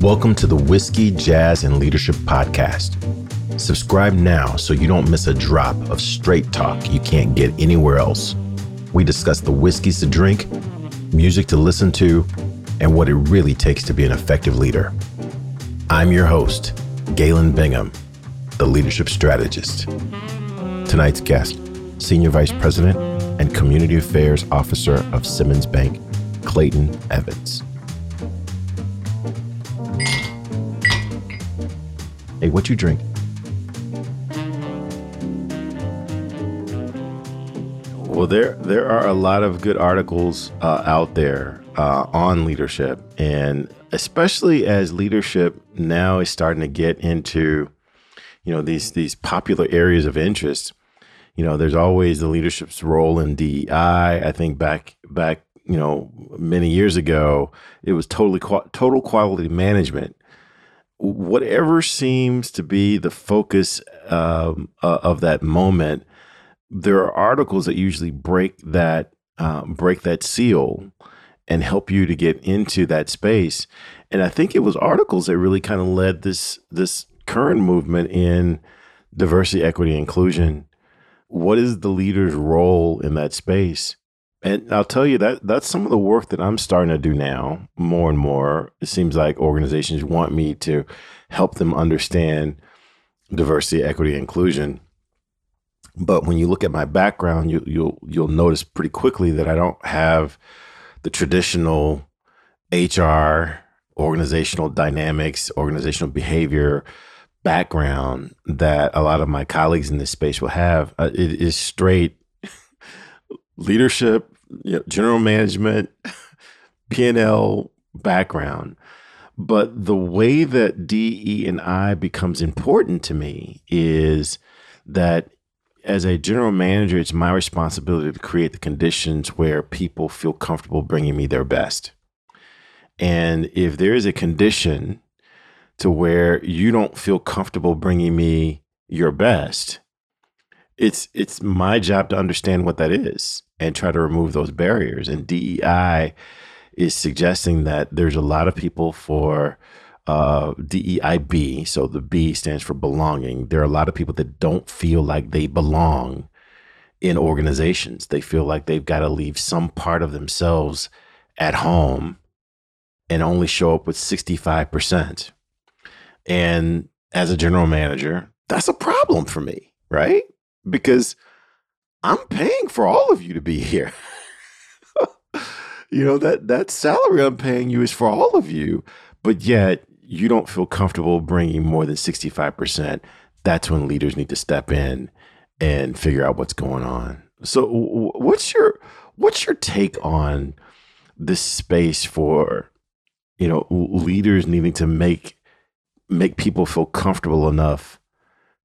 Welcome to the Whiskey, Jazz, and Leadership Podcast. Subscribe now so you don't miss a drop of straight talk you can't get anywhere else. We discuss the whiskeys to drink, music to listen to, and what it really takes to be an effective leader. I'm your host, Galen Bingham, the leadership strategist. Tonight's guest, Senior Vice President and Community Affairs Officer of Simmons Bank, Clayton Evans. Hey, what you drink? Well, there there are a lot of good articles uh, out there uh, on leadership, and especially as leadership now is starting to get into, you know, these these popular areas of interest. You know, there's always the leadership's role in DEI. I think back back you know many years ago, it was totally total quality management whatever seems to be the focus um, of that moment, there are articles that usually break that um, break that seal and help you to get into that space. And I think it was articles that really kind of led this this current movement in diversity, equity, inclusion. What is the leader's role in that space? And I'll tell you that that's some of the work that I'm starting to do now more and more. It seems like organizations want me to help them understand diversity, equity, inclusion. But when you look at my background, you, you'll you'll notice pretty quickly that I don't have the traditional HR, organizational dynamics, organizational behavior background that a lot of my colleagues in this space will have. Uh, it is straight leadership, you know, general management, P&L background. But the way that DE and I becomes important to me is that as a general manager, it's my responsibility to create the conditions where people feel comfortable bringing me their best. And if there is a condition to where you don't feel comfortable bringing me your best, it's it's my job to understand what that is and try to remove those barriers. And DEI is suggesting that there's a lot of people for uh, DEIB, so the B stands for belonging. There are a lot of people that don't feel like they belong in organizations. They feel like they've got to leave some part of themselves at home and only show up with 65%. And as a general manager, that's a problem for me, right? Because I'm paying for all of you to be here. you know that that salary I'm paying you is for all of you, but yet you don't feel comfortable bringing more than 65%. That's when leaders need to step in and figure out what's going on. So what's your what's your take on this space for you know leaders needing to make make people feel comfortable enough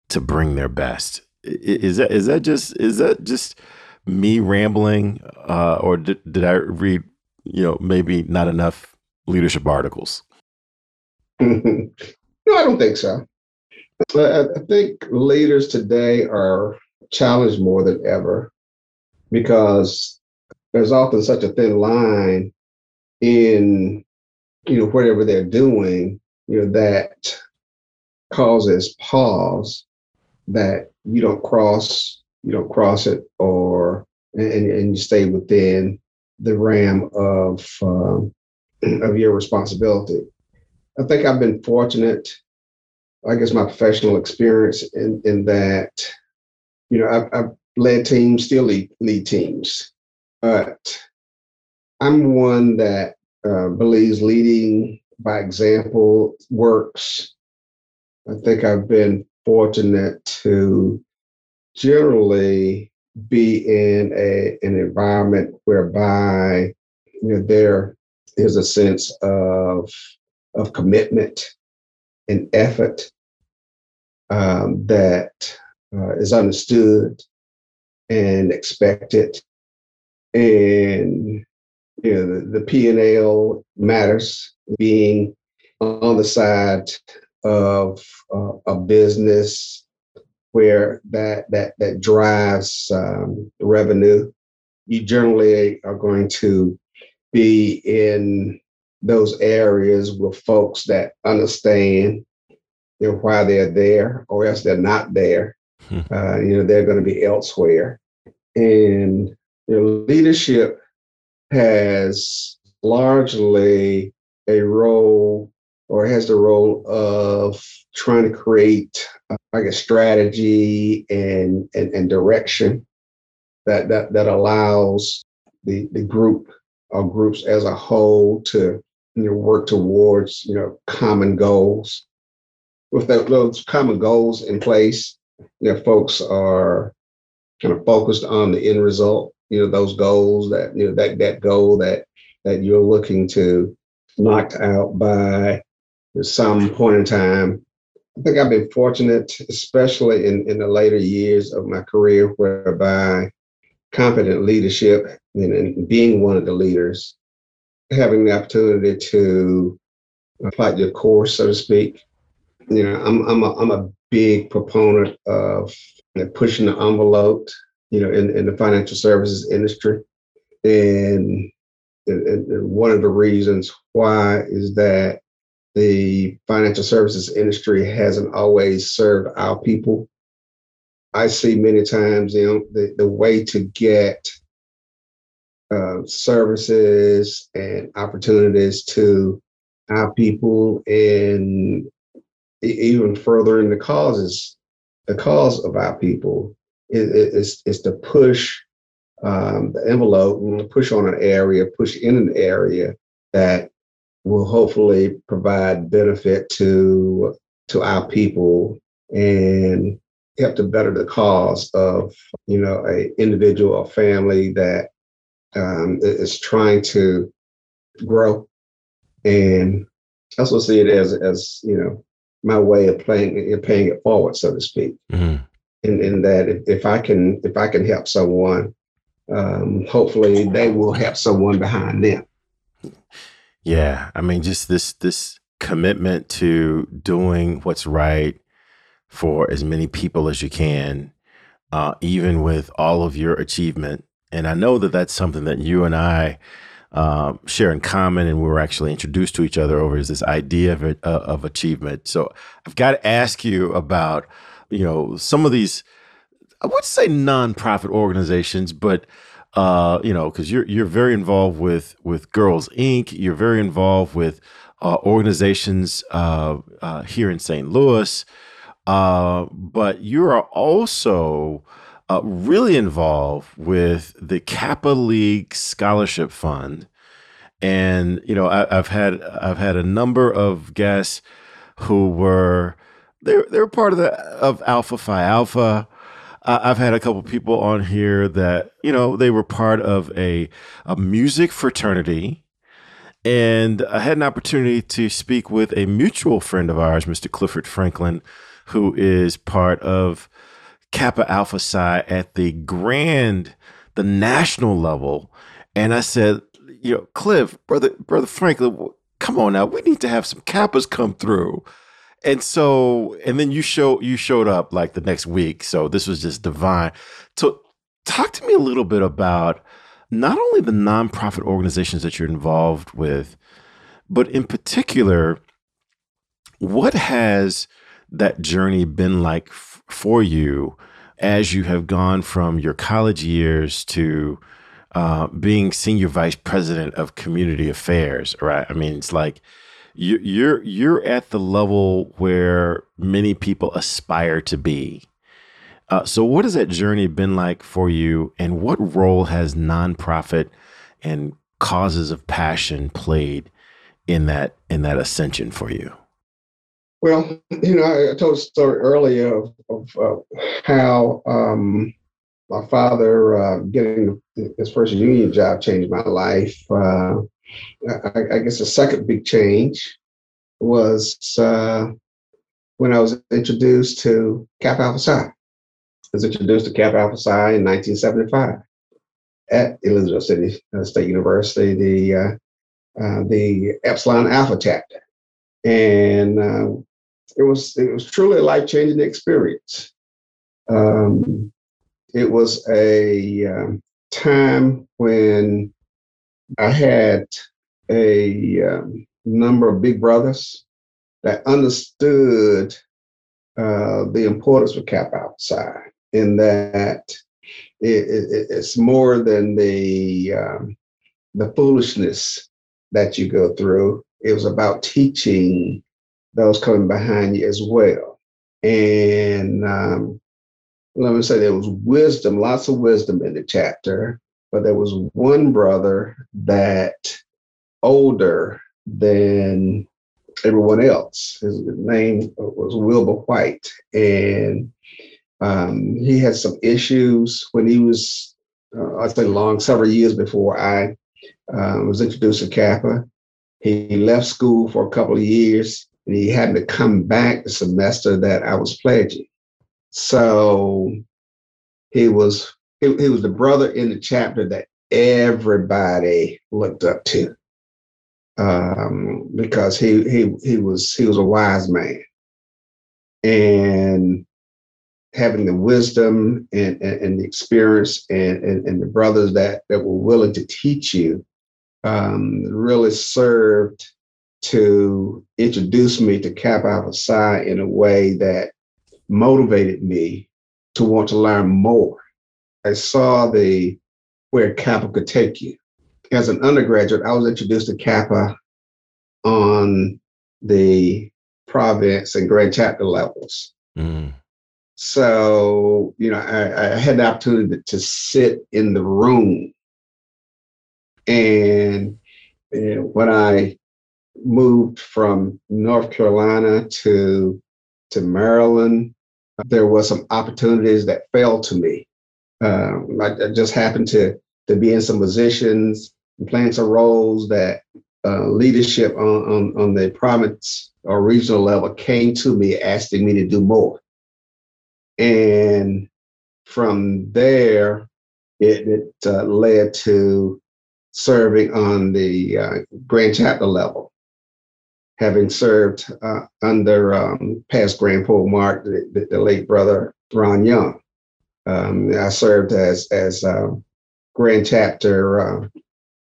to bring their best is that is that just is that just me rambling, uh, or did, did I read you know maybe not enough leadership articles? no, I don't think so. I, think leaders today are challenged more than ever because there's often such a thin line in you know whatever they're doing you know that causes pause that you don't cross you don't cross it or and, and you stay within the ram of um, of your responsibility. I think I've been fortunate. I guess my professional experience in in that, you know, I've, I've led teams, still lead, lead teams, but I'm one that uh, believes leading by example works. I think I've been fortunate to generally be in a an environment whereby you know there is a sense of of commitment and effort um, that uh, is understood and expected. And you know the, the p&l matters being on the side of uh, business where that that that drives um, revenue, you generally are going to be in those areas with folks that understand you know why they're there, or else they're not there. Hmm. Uh, you know they're going to be elsewhere, and you know, leadership has largely a role or has the role of trying to create like a strategy and, and, and direction that, that, that allows the, the group or groups as a whole to you know, work towards you know common goals. With that, those common goals in place, you know, folks are kind of focused on the end result. You know, those goals that you know that that goal that that you're looking to knock out by some point in time. I think I've been fortunate, especially in, in the later years of my career, whereby competent leadership and, and being one of the leaders, having the opportunity to fight your course, so to speak. You know, I'm I'm a, I'm a big proponent of you know, pushing the envelope, you know, in, in the financial services industry. And, and, and one of the reasons why is that the financial services industry hasn't always served our people. I see many times you know, the, the way to get uh, services and opportunities to our people and even further in the causes, the cause of our people is, is, is to push um, the envelope, push on an area, push in an area that will hopefully provide benefit to to our people and help to better the cause of you know a individual or family that um, is trying to grow. And I also see it as as you know my way of playing paying it forward so to speak. Mm-hmm. in, in that if, if I can if I can help someone um, hopefully they will help someone behind them yeah, I mean, just this this commitment to doing what's right for as many people as you can, uh, even with all of your achievement. And I know that that's something that you and I uh, share in common, and we were actually introduced to each other over is this idea of uh, of achievement. So I've got to ask you about, you know, some of these. I would say nonprofit organizations, but uh, you know, because you're you're very involved with with Girls Inc. You're very involved with uh, organizations uh, uh here in St. Louis, uh, but you are also uh, really involved with the Kappa League Scholarship Fund, and you know I, have had I've had a number of guests who were they're they're part of the of Alpha Phi Alpha. I've had a couple people on here that you know they were part of a a music fraternity, and I had an opportunity to speak with a mutual friend of ours, Mr. Clifford Franklin, who is part of Kappa Alpha Psi at the grand, the national level, and I said, you know, Cliff, brother, brother Franklin, come on now, we need to have some Kappas come through and so and then you show you showed up like the next week so this was just divine so talk to me a little bit about not only the nonprofit organizations that you're involved with but in particular what has that journey been like f- for you as you have gone from your college years to uh, being senior vice president of community affairs, right? I mean, it's like you're you're at the level where many people aspire to be. Uh, so, what has that journey been like for you, and what role has nonprofit and causes of passion played in that in that ascension for you? Well, you know, I, told a story earlier of, of uh, how um, my father uh, getting his first union job changed my life. Uh, I, I, guess the second big change was uh, when I was introduced to Kappa Alpha Psi. I was introduced to Kappa Alpha Psi in 1975 at Elizabeth City uh, State University, the uh, uh, the Epsilon Alpha chapter, and it was it was truly a life changing experience. Um, it was a um, time when I had a um, number of big brothers that understood uh, the importance of Kappa Alpha Psi in that it, it, it's more than the um, the foolishness that you go through. It was about teaching those coming behind you as well. And um, let me say there was wisdom, lots of wisdom in the chapter, but there was one brother that older than everyone else. His name was Wilbur White. And um, he had some issues when he was, uh, I'd say, long several years before I uh, was introduced to Kappa. He left school for a couple of years and he had to come back the semester that I was pledging. So he was he, he was the brother in the chapter that everybody looked up to um, because he he he was he was a wise man and having the wisdom and, and, and the experience and, and, and, the brothers that, that were willing to teach you um, really served to introduce me to Kappa Alpha Psi in a way that motivated me to want to learn more. I saw the where Kappa could take you. As an undergraduate, I was introduced to Kappa on the province and grand chapter levels. Mm. So, you know, I, I, had the opportunity to sit in the room. And, and when I moved from North Carolina to to Maryland, there was some opportunities that fell to me. Um, I, I, just happened to to be in some positions and playing some roles that uh, leadership on, on on the province or regional level came to me asking me to do more. And from there, it, it uh, led to serving on the uh, grand chapter level having served uh, under um, past Grand Polemarch, the, the, late brother Ron Young. Um, I served as as um, Grand Chapter uh,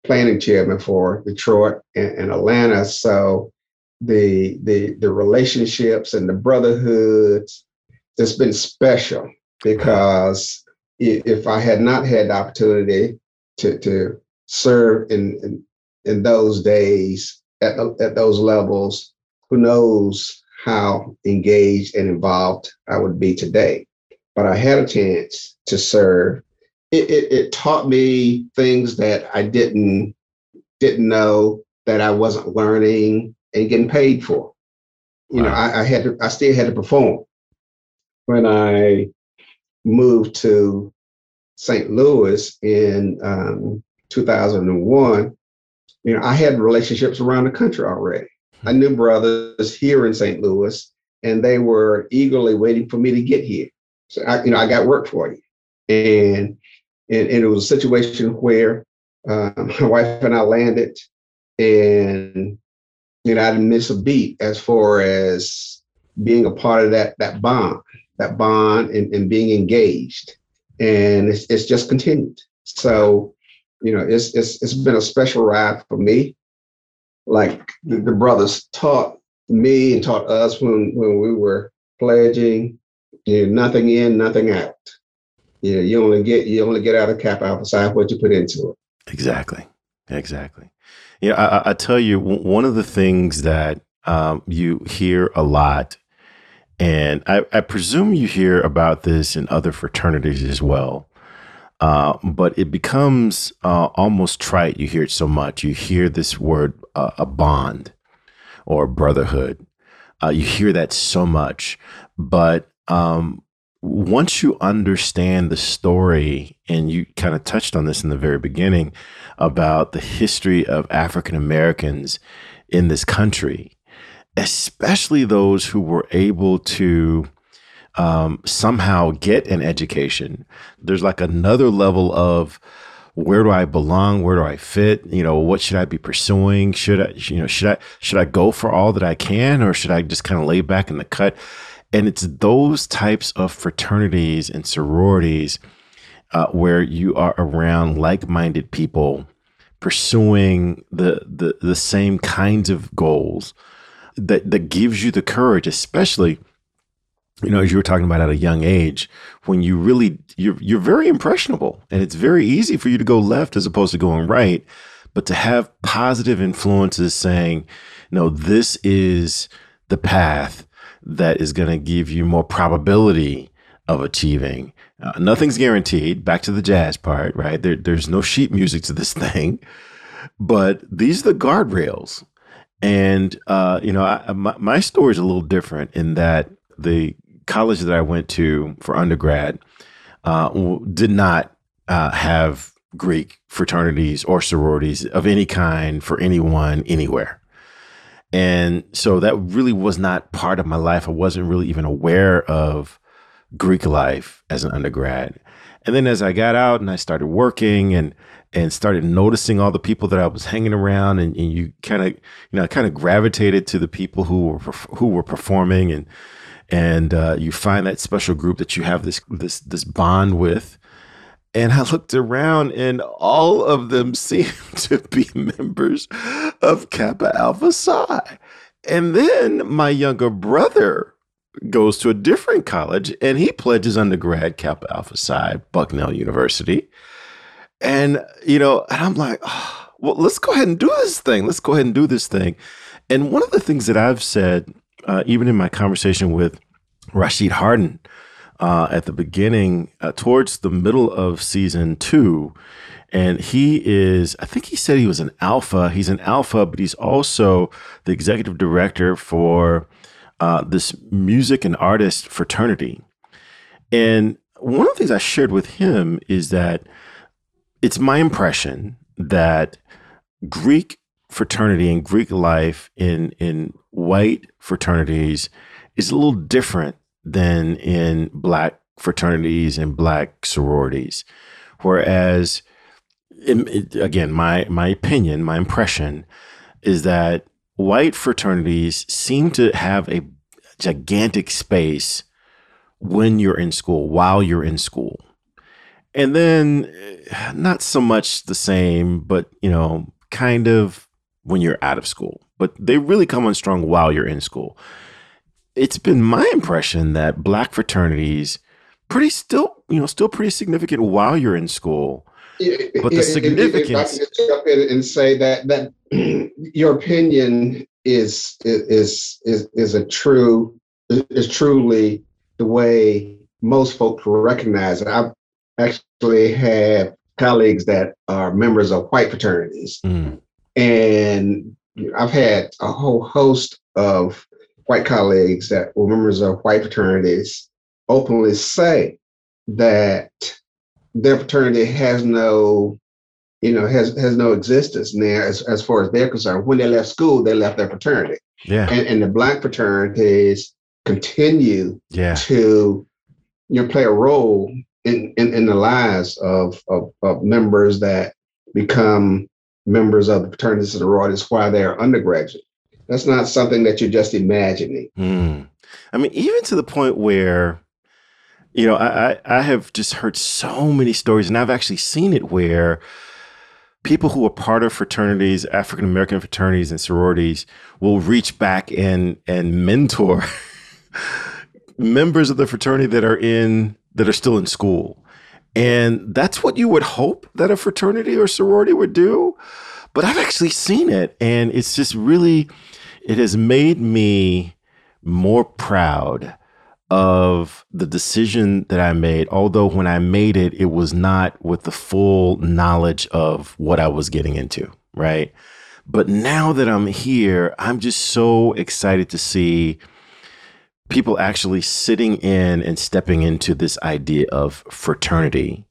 Planning Chairman for Detroit and, and, Atlanta. So the the the relationships and the brotherhoods it's been special because if I had not had the opportunity to to serve in in, in those days at, at those levels, who knows how engaged and involved I would be today. But I had a chance to serve. It, it, it taught me things that I didn't didn't know that I wasn't learning and getting paid for. You wow. know, I, I had to, I still had to perform. When I moved to St. Louis in um, 2001, you know, I had relationships around the country already. I knew brothers here in St. Louis, and they were eagerly waiting for me to get here. So I, you know, I got work for you, and and, and it was a situation where uh, my wife and I landed, and you know, I didn't miss a beat as far as being a part of that that bond, that bond, and, and being engaged, and it's it's just continued. So you know, it's it's it's been a special ride for me. Like the, the brothers taught me and taught us when when we were pledging, you know, nothing in, nothing out. you know, you only get you only get out of Kappa Alpha Psi what you put into it. Exactly, exactly. Yeah, I, I tell you, one of the things that um, you hear a lot, and I, I, presume you hear about this in other fraternities as well. Uh, but it becomes uh, almost trite. You hear it so much. You hear this word, uh, a bond or brotherhood. Uh, you hear that so much. But um, once you understand the story, and you kind of touched on this in the very beginning about the history of African Americans in this country, especially those who were able to um, somehow get an education, there's like another level of where do I belong? Where do I fit? You know, what should I be pursuing? Should I, you know, should I should I go for all that I can, or should I just kind of lay back in the cut? And it's those types of fraternities and sororities uh, where you are around like-minded people pursuing the, the the same kinds of goals that that gives you the courage, especially you know, as you were talking about at a young age, when you really you're you're very impressionable, and it's very easy for you to go left as opposed to going right. But to have positive influences saying, no, this is the path that is going to give you more probability of achieving. Uh, nothing's guaranteed. Back to the jazz part, right? There, there's no sheet music to this thing, but these are the guardrails. And uh, you know, I, my, my story is a little different in that the college that I went to for undergrad uh, did not uh, have Greek fraternities or sororities of any kind for anyone anywhere. And so that really was not part of my life. I wasn't really even aware of Greek life as an undergrad. And then as I got out and I started working and and started noticing all the people that I was hanging around and, and you kind of you know kind of gravitated to the people who were who were performing and and uh, you find that special group that you have this this this bond with and I looked around, and all of them seemed to be members of Kappa Alpha Psi. And then my younger brother goes to a different college and he pledges undergrad Kappa Alpha Psi, Bucknell University. And, you know, and I'm like, oh, well, let's go ahead and do this thing. Let's go ahead and do this thing. And one of the things that I've said, uh, even in my conversation with Rashid Harden, uh, at the beginning, uh, towards the middle of season two. And he is, I think he said he was an alpha. He's an alpha, but he's also the executive director for uh, this music and artist fraternity. And one of the things I shared with him is that it's my impression that Greek fraternity and Greek life in in white fraternities is a little different than in black fraternities and black sororities. Whereas, in, again, my my opinion, my impression is that white fraternities seem to have a gigantic space when you're in school, while you're in school. And then eh, not so much the same, but you know, kind of when you're out of school. But they really come on strong while you're in school it's been my impression that black fraternities pretty still, you know, still pretty significant while you're in school. But the significance. If I jump in and say that that your opinion is is is is a true is truly the way most folks recognize it. I've actually had colleagues that are members of white fraternities, mm. and I've had a whole host of white colleagues that were members of white fraternities openly say that their fraternity has no, you know, has has no existence now as, as far as they're concerned. When they left school, they left their fraternity. Yeah. And, and the black fraternities continue yeah. to you know play a role in, in, in the lives of, of, of members that become members of the fraternities and sororities while they're undergraduate. That's not something that you're just imagining. Mm. I mean, even to the point where, you know, I, I, I have just heard so many stories, and I've actually seen it where people who are part of fraternities, African American fraternities and sororities, will reach back and and mentor members of the fraternity that are in that are still in school. And that's what you would hope that a fraternity or sorority would do. But I've actually seen it. And it's just really, it has made me more proud of the decision that I made. Although when I made it, it was not with the full knowledge of what I was getting into, right? But now that I'm here, I'm just so excited to see people actually sitting in and stepping into this idea of fraternity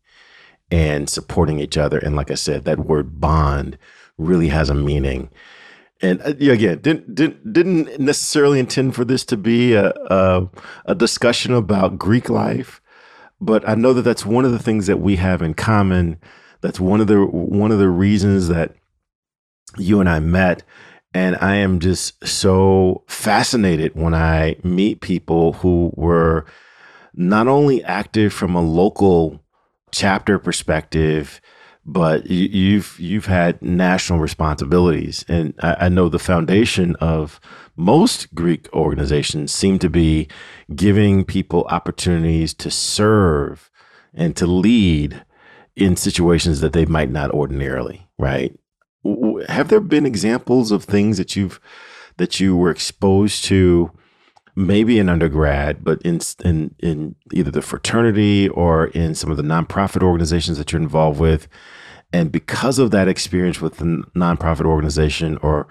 and supporting each other. And like I said, that word bond really has a meaning. And uh, again, didn't, didn't didn't necessarily intend for this to be a, a a discussion about Greek life, but I know that that's one of the things that we have in common. That's one of the one of the reasons that you and I met and I am just so fascinated when I meet people who were not only active from a local chapter perspective, but you, have you've had national responsibilities, and I, I, know the foundation of most Greek organizations seem to be giving people opportunities to serve and to lead in situations that they might not ordinarily, right? have there been examples of things that you've that you were exposed to maybe in undergrad but in in in either the fraternity or in some of the nonprofit organizations that you're involved with and because of that experience with the nonprofit organization or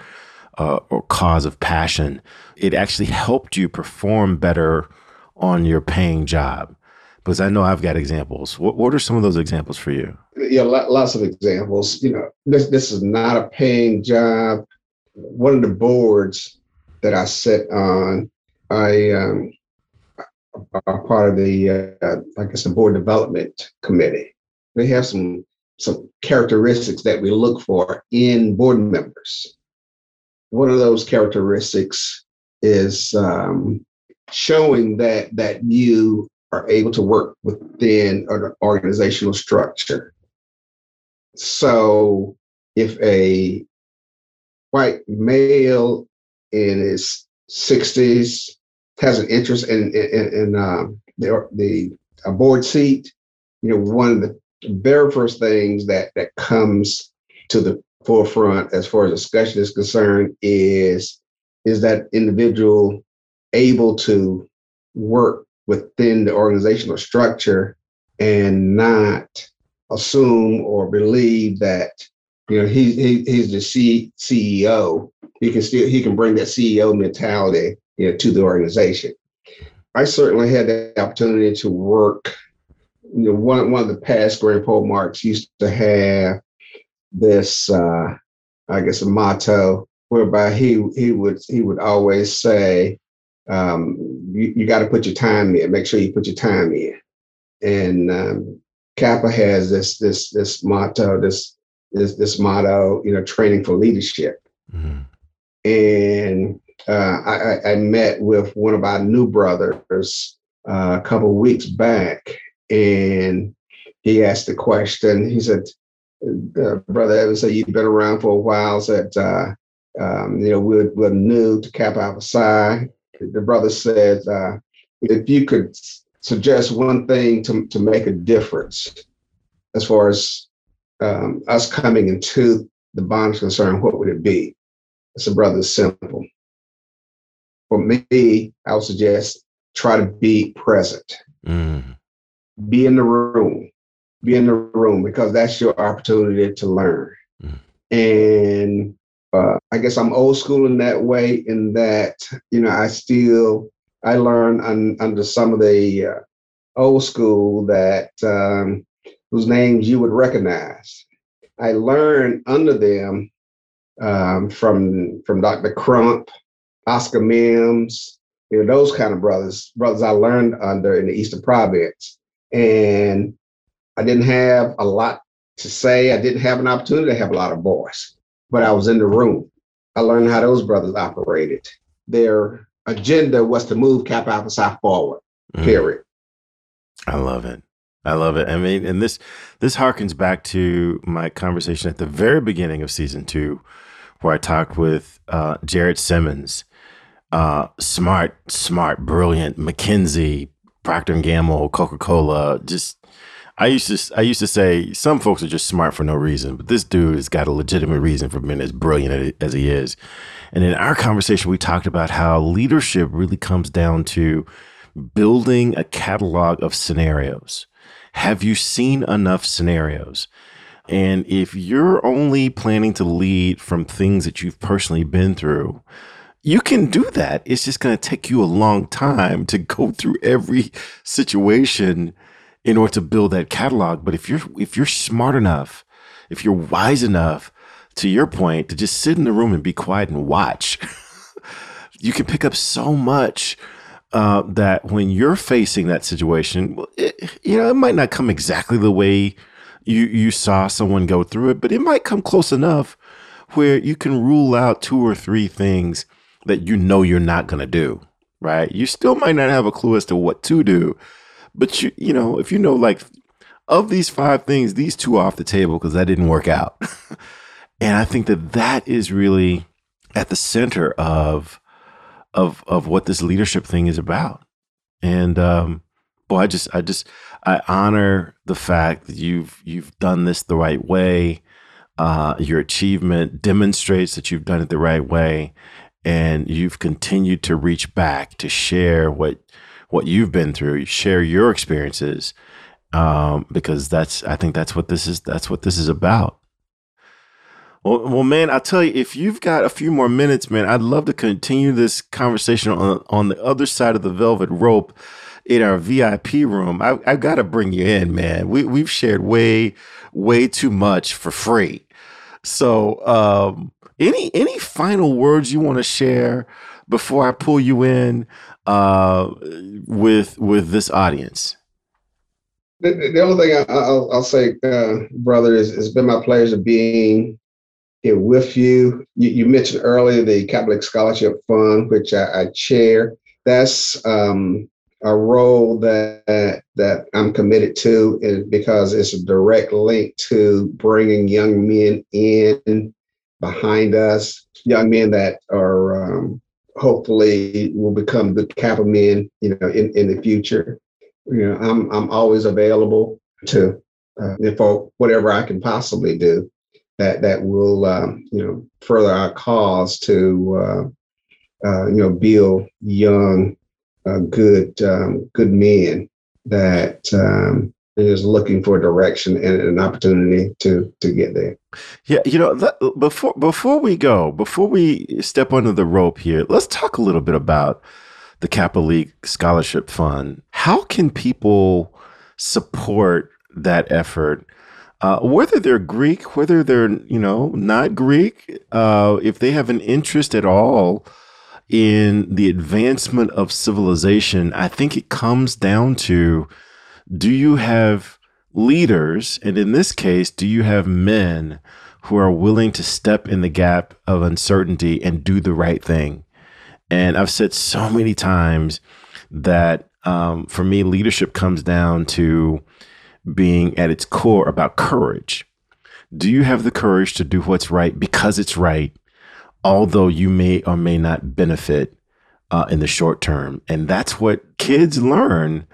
uh, or cause of passion it actually helped you perform better on your paying job because I know I've got examples. What, what are some of those examples for you? Yeah, lots of examples. You know, this this is not a paying job. One of the boards that I sit on, I um, are part of the, uh, I guess, the board development committee. They have some some characteristics that we look for in board members. One of those characteristics is um, showing that that you are able to work within an organizational structure. So if a white male in his 60s has an interest in, in, in um, the, the a board seat, you know, one of the very first things that that comes to the forefront as far as discussion is concerned is is that individual able to work within the organizational structure and not assume or believe that you know he, he he's the C, CEO. He can still he can bring that CEO mentality you know to the organization. I certainly had the opportunity to work. You know, one one of the past Grand Polemarchs used to have this, uh, I guess, a motto whereby he he would he would always say, um, you, you got to put your time in. Make sure you put your time in. And um, Kappa has this this this motto, this this this motto, you know, training for leadership. Mm-hmm. And uh, I, I, met with one of our new brothers uh, a couple of weeks back, and he asked the question. He said, uh, "Brother Evans, said you've been around for a while. Said, uh, um, you know, we're, we're new to Kappa Alpha Psi the brother said, uh, if you could suggest one thing to, to make a difference as far as um, us coming into the bond is concerned, what would it be? I said, brother, simple. For me, I would suggest try to be present. Mm. Be in the room. Be in the room because that's your opportunity to learn. Mm. And uh, I guess I'm old school in that way, in that you know I still I learn un, under some of the uh, old school that um, whose names you would recognize. I learned under them um, from from Dr. Crump, Oscar Mims, you know those kind of brothers, brothers I learned under in the Eastern Province, and I didn't have a lot to say. I didn't have an opportunity to have a lot of voice but I was in the room. I learned how those brothers operated. Their agenda was to move Kappa Alpha Psi forward. Mm. Period. I love it. I love it. I mean, and this this harkens back to my conversation at the very beginning of season two, where I talked with uh, Jared Simmons, uh, smart, smart, brilliant, McKinsey, Procter and Gamble, Coca Cola, just I used to I used to say some folks are just smart for no reason, but this dude has got a legitimate reason for being as brilliant as he is. And in our conversation, we talked about how leadership really comes down to building a catalog of scenarios. Have you seen enough scenarios? And if you're only planning to lead from things that you've personally been through, you can do that. It's just going to take you a long time to go through every situation in order to build that catalog. But if you're if you're smart enough, if you're wise enough, to your point, to just sit in the room and be quiet and watch, you can pick up so much uh, that when you're facing that situation, it, you know, it might not come exactly the way you you saw someone go through it, but it might come close enough where you can rule out two or three things that you know you're not going to do. Right? You still might not have a clue as to what to do, but you, you know, if you know, like, of these five things, these two off the table because that didn't work out. and I think that that is really at the center of of of what this leadership thing is about. And um, boy, I just I just I honor the fact that you've you've done this the right way. Uh, your achievement demonstrates that you've done it the right way, and you've continued to reach back to share what what you've been through, share your experiences, um, because that's I think that's what this is. That's what this is about. Well, well, man, I tell you, if you've got a few more minutes, man, I'd love to continue this conversation on on the other side of the velvet rope in our VIP room. I, have got to bring you in, man. We we've shared way way too much for free. So, um, any any final words you want to share before I pull you in uh, with with this audience? The, the only thing I, will I'll say, uh, brother, is it's been my pleasure being here with you. You, you mentioned earlier the Kappa League Scholarship Fund, which I, I chair. That's um, a role that that I'm committed to, because it's a direct link to bringing young men in behind us, young men that are um, hopefully will become the capital men, you know, in, in the future. You know, I'm I'm always available to uh, for whatever I can possibly do that that will um, you know further our cause to uh, uh, you know build young, uh, good um, good men that um, is looking for direction and an opportunity to to get there. Yeah, you know, that, before before we go, before we step under the rope here, let's talk a little bit about the Kappa League Scholarship Fund. How can people support that effort? Uh, whether they're Greek, whether they're you know not Greek, uh, if they have an interest at all in the advancement of civilization, I think it comes down to do you have leaders? And in this case, do you have men who are willing to step in the gap of uncertainty and do the right thing? And I've said so many times that um, for me, leadership comes down to being at its core about courage. Do you have the courage to do what's right because it's right, although you may or may not benefit uh, in the short term? And that's what kids learn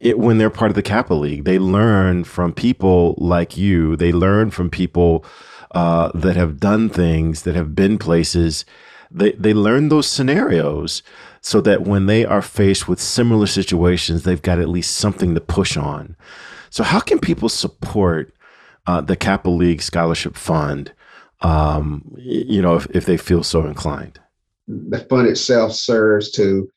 it, when they're part of the Kappa League. They learn from people like you. They learn from people uh, that have done things, that have been places. They they learn those scenarios so that when they are faced with similar situations, they've got at least something to push on. So, how can people support uh, the Kappa League Scholarship Fund? Um, you know, if, if they feel so inclined. The fund itself serves to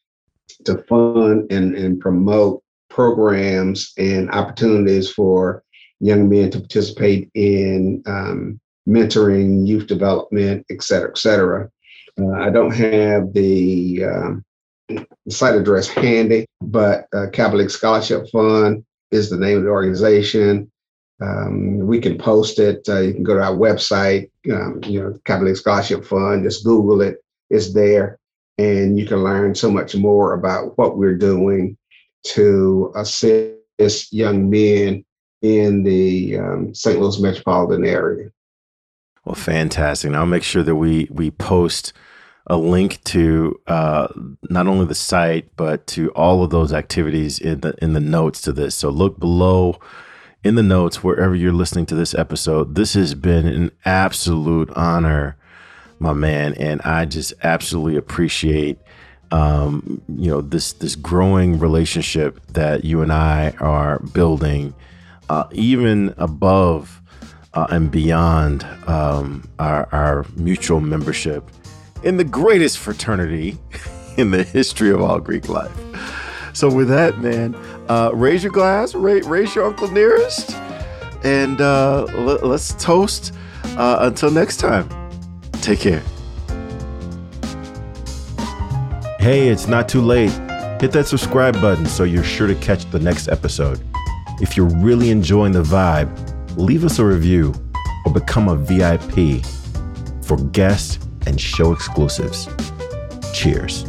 to fund and, and promote programs and opportunities for young men to participate in um, mentoring, youth development, et cetera, et cetera. Uh, I don't have the, um, site address handy, but uh, Kappa League Scholarship Fund is the name of the organization. Um, we can post it. Uh, you can go to our website, um, you know, Kappa League Scholarship Fund, just Google it. It's there. And you can learn so much more about what we're doing to assist young men in the um, St. Louis metropolitan area. Well, fantastic. Now I'll make sure that we we post a link to uh, not only the site but to all of those activities in the in the notes to this. So look below in the notes wherever you're listening to this episode. This has been an absolute honor, my man, and I just absolutely appreciate um, you know this this growing relationship that you and I are building, uh, even above uh, and beyond um, our, our mutual membership in the greatest fraternity in the history of all Greek life. So with that, man, uh, raise your glass, raise, raise your Uncle Nearest, and uh, let, us toast. Uh, until next time, take care. Hey, it's not too late. Hit that subscribe button so you're sure to catch the next episode. If you're really enjoying the vibe, leave us a review or become a VIP for guest and show exclusives. Cheers.